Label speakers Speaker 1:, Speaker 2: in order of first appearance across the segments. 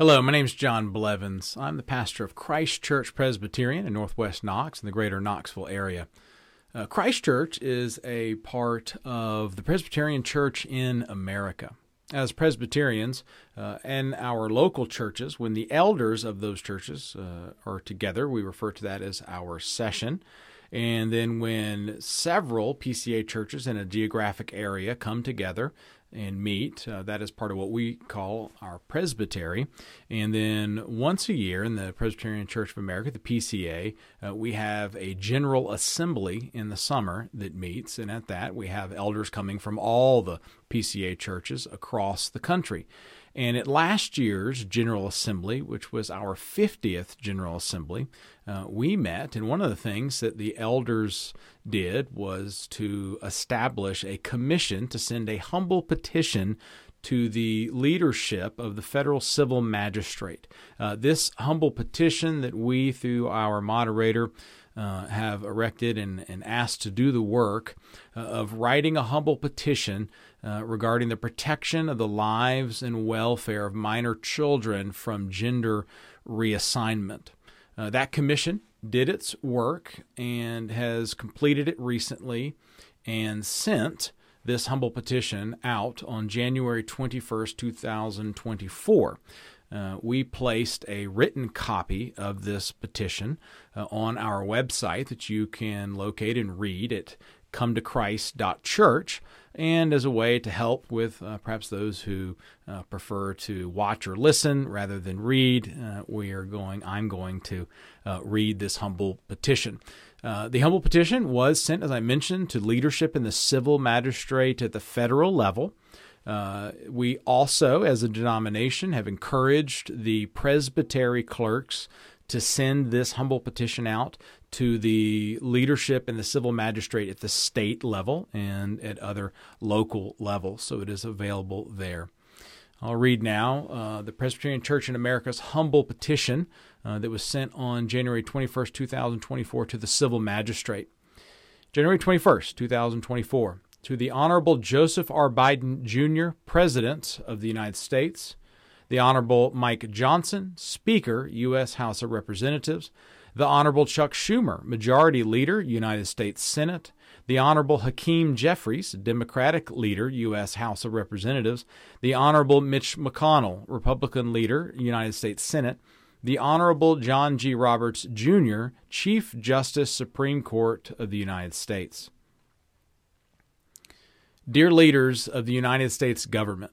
Speaker 1: Hello, my name is John Blevins. I'm the pastor of Christ Church Presbyterian in Northwest Knox in the greater Knoxville area. Uh, Christ Church is a part of the Presbyterian Church in America. As Presbyterians uh, and our local churches, when the elders of those churches uh, are together, we refer to that as our session. And then when several PCA churches in a geographic area come together and meet. Uh, that is part of what we call our presbytery. And then once a year in the Presbyterian Church of America, the PCA, uh, we have a general assembly in the summer that meets. And at that, we have elders coming from all the PCA churches across the country. And at last year's General Assembly, which was our 50th General Assembly, uh, we met. And one of the things that the elders did was to establish a commission to send a humble petition to the leadership of the federal civil magistrate. Uh, this humble petition that we, through our moderator, uh, have erected and, and asked to do the work uh, of writing a humble petition uh, regarding the protection of the lives and welfare of minor children from gender reassignment. Uh, that commission did its work and has completed it recently and sent this humble petition out on January 21st, 2024. Uh, we placed a written copy of this petition uh, on our website that you can locate and read at cometochrist.church and as a way to help with uh, perhaps those who uh, prefer to watch or listen rather than read uh, we are going i'm going to uh, read this humble petition. Uh, the humble petition was sent as i mentioned to leadership in the civil magistrate at the federal level. Uh, we also, as a denomination, have encouraged the presbytery clerks to send this humble petition out to the leadership and the civil magistrate at the state level and at other local levels. So it is available there. I'll read now uh, the Presbyterian Church in America's humble petition uh, that was sent on January 21st, 2024, to the civil magistrate. January 21st, 2024 to the Honorable Joseph R. Biden Jr., President of the United States, the Honorable Mike Johnson, Speaker, U.S. House of Representatives, the Honorable Chuck Schumer, Majority Leader, United States Senate, the Honorable Hakeem Jeffries, Democratic Leader, U.S. House of Representatives, the Honorable Mitch McConnell, Republican Leader, United States Senate, the Honorable John G. Roberts, Jr., Chief Justice, Supreme Court of the United States. Dear leaders of the United States government,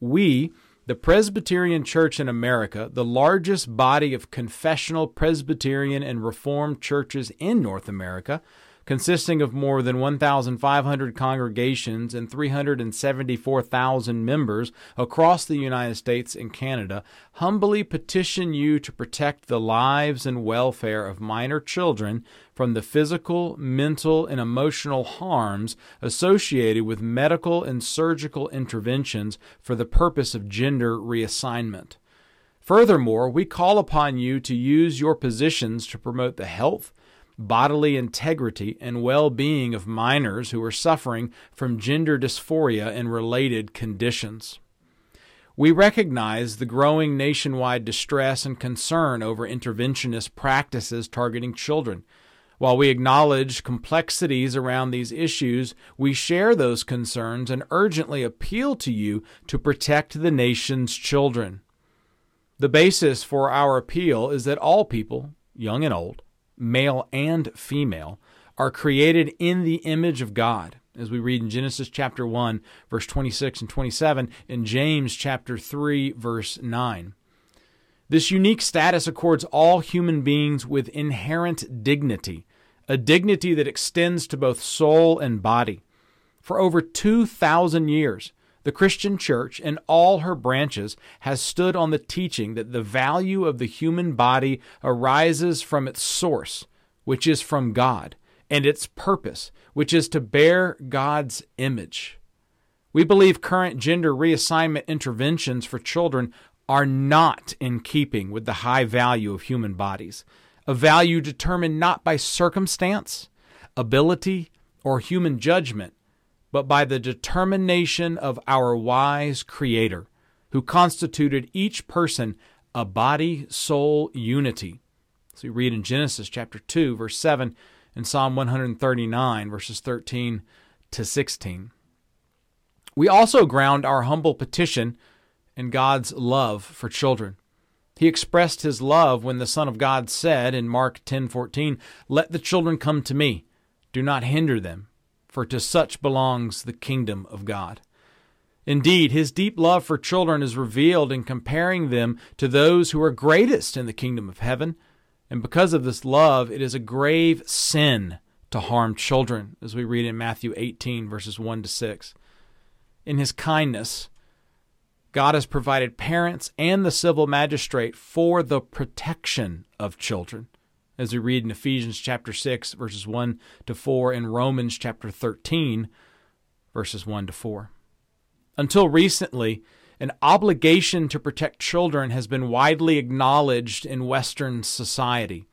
Speaker 1: we, the Presbyterian Church in America, the largest body of confessional Presbyterian and Reformed churches in North America, consisting of more than 1,500 congregations and 374,000 members across the United States and Canada, humbly petition you to protect the lives and welfare of minor children from the physical, mental, and emotional harms associated with medical and surgical interventions for the purpose of gender reassignment. Furthermore, we call upon you to use your positions to promote the health, bodily integrity, and well being of minors who are suffering from gender dysphoria and related conditions. We recognize the growing nationwide distress and concern over interventionist practices targeting children. While we acknowledge complexities around these issues, we share those concerns and urgently appeal to you to protect the nation's children. The basis for our appeal is that all people, young and old, male and female, are created in the image of God, as we read in Genesis chapter 1, verse 26 and 27, and James chapter 3, verse 9. This unique status accords all human beings with inherent dignity, a dignity that extends to both soul and body. For over 2,000 years, the Christian church, in all her branches, has stood on the teaching that the value of the human body arises from its source, which is from God, and its purpose, which is to bear God's image. We believe current gender reassignment interventions for children are not in keeping with the high value of human bodies, a value determined not by circumstance, ability, or human judgment, but by the determination of our wise Creator, who constituted each person a body soul unity. So we read in Genesis chapter 2, verse 7, and Psalm 139, verses 13 to 16. We also ground our humble petition in God's love for children. He expressed his love when the Son of God said in Mark 10:14, "Let the children come to me; do not hinder them, for to such belongs the kingdom of God." Indeed, his deep love for children is revealed in comparing them to those who are greatest in the kingdom of heaven. And because of this love, it is a grave sin to harm children, as we read in Matthew 18, verses 1 to 6. In his kindness, God has provided parents and the civil magistrate for the protection of children, as we read in Ephesians chapter 6, verses 1 to 4, and Romans chapter 13, verses 1 to 4. Until recently, an obligation to protect children has been widely acknowledged in Western society.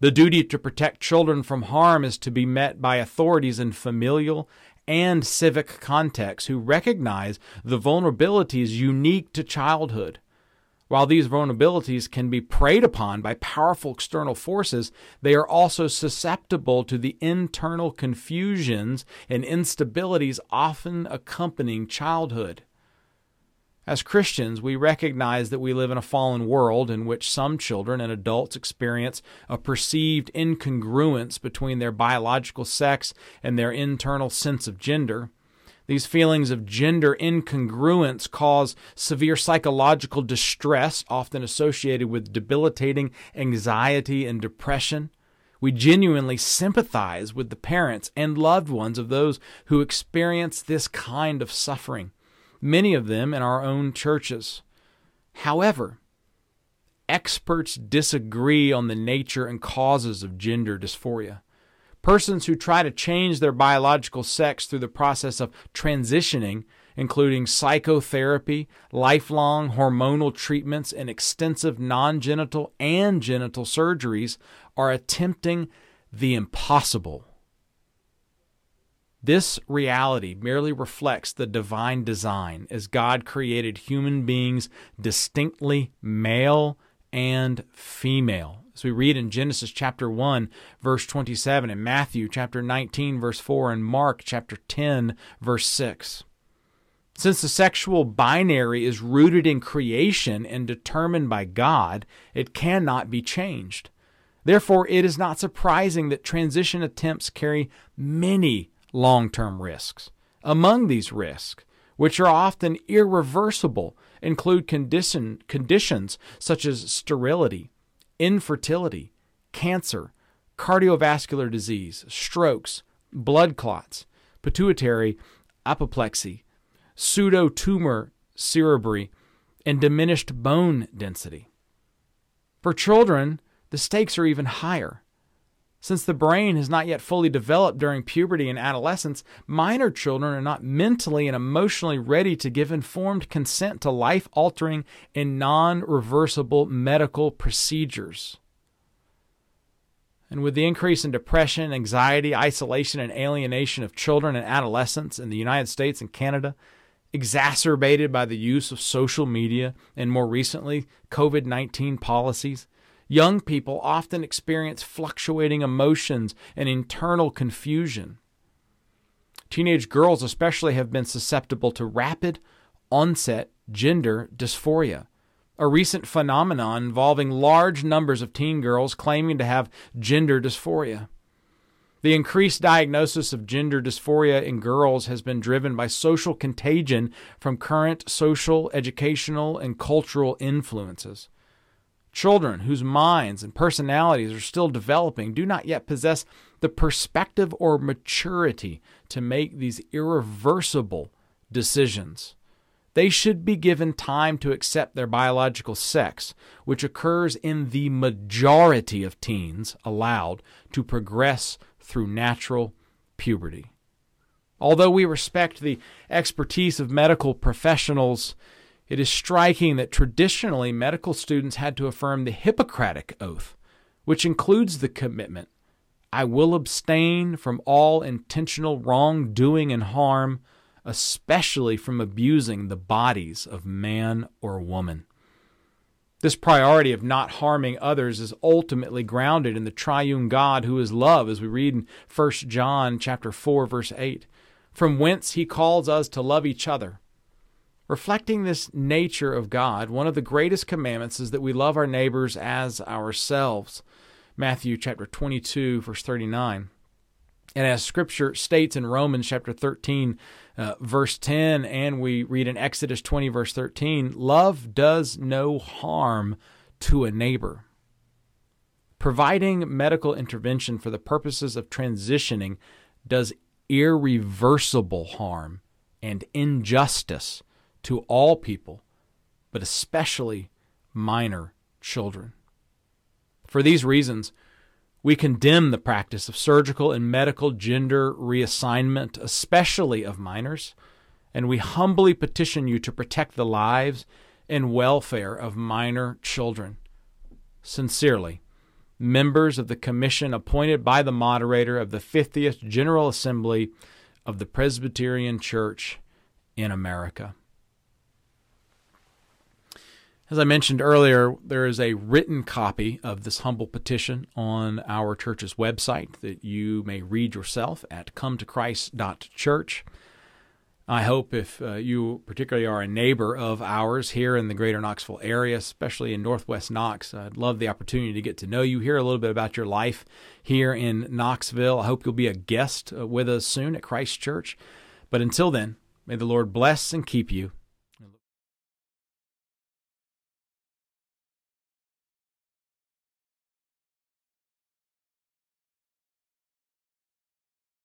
Speaker 1: The duty to protect children from harm is to be met by authorities in familial and civic contexts who recognize the vulnerabilities unique to childhood. While these vulnerabilities can be preyed upon by powerful external forces, they are also susceptible to the internal confusions and instabilities often accompanying childhood. As Christians, we recognize that we live in a fallen world in which some children and adults experience a perceived incongruence between their biological sex and their internal sense of gender. These feelings of gender incongruence cause severe psychological distress, often associated with debilitating anxiety and depression. We genuinely sympathize with the parents and loved ones of those who experience this kind of suffering many of them in our own churches. However, experts disagree on the nature and causes of gender dysphoria. Persons who try to change their biological sex through the process of transitioning, including psychotherapy, lifelong hormonal treatments, and extensive non genital and genital surgeries, are attempting the impossible this reality merely reflects the divine design as God created human beings distinctly male and female. As we read in Genesis chapter 1, verse 27, and Matthew chapter 19, verse 4, and Mark chapter 10, verse 6. Since the sexual binary is rooted in creation and determined by God, it cannot be changed. Therefore, it is not surprising that transition attempts carry many long term risks. Among these risks, which are often irreversible, include condition, conditions such as sterility, infertility, cancer, cardiovascular disease, strokes, blood clots, pituitary apoplexy, pseudotumor cerebri, and diminished bone density. For children, the stakes are even higher. Since the brain has not yet fully developed during puberty and adolescence, minor children are not mentally and emotionally ready to give informed consent to life altering and non reversible medical procedures. And with the increase in depression, anxiety, isolation, and alienation of children and adolescents in the United States and Canada, exacerbated by the use of social media and more recently COVID 19 policies, Young people often experience fluctuating emotions and internal confusion. Teenage girls, especially, have been susceptible to rapid onset gender dysphoria, a recent phenomenon involving large numbers of teen girls claiming to have gender dysphoria. The increased diagnosis of gender dysphoria in girls has been driven by social contagion from current social, educational, and cultural influences. Children whose minds and personalities are still developing do not yet possess the perspective or maturity to make these irreversible decisions. They should be given time to accept their biological sex, which occurs in the majority of teens allowed to progress through natural puberty. Although we respect the expertise of medical professionals, it is striking that traditionally medical students had to affirm the Hippocratic Oath, which includes the commitment I will abstain from all intentional wrongdoing and harm, especially from abusing the bodies of man or woman. This priority of not harming others is ultimately grounded in the triune God who is love, as we read in 1 John chapter 4, verse 8, from whence he calls us to love each other. Reflecting this nature of God, one of the greatest commandments is that we love our neighbors as ourselves. Matthew chapter 22, verse 39. And as scripture states in Romans chapter 13, uh, verse 10, and we read in Exodus 20, verse 13, love does no harm to a neighbor. Providing medical intervention for the purposes of transitioning does irreversible harm and injustice to all people, but especially minor children. For these reasons, we condemn the practice of surgical and medical gender reassignment, especially of minors, and we humbly petition you to protect the lives and welfare of minor children. Sincerely, members of the commission appointed by the moderator of the 50th General Assembly of the Presbyterian Church in America. As I mentioned earlier, there is a written copy of this humble petition on our church's website that you may read yourself at cometochrist.church. I hope if uh, you particularly are a neighbor of ours here in the greater Knoxville area, especially in Northwest Knox, I'd love the opportunity to get to know you, hear a little bit about your life here in Knoxville. I hope you'll be a guest uh, with us soon at Christ Church. But until then, may the Lord bless and keep you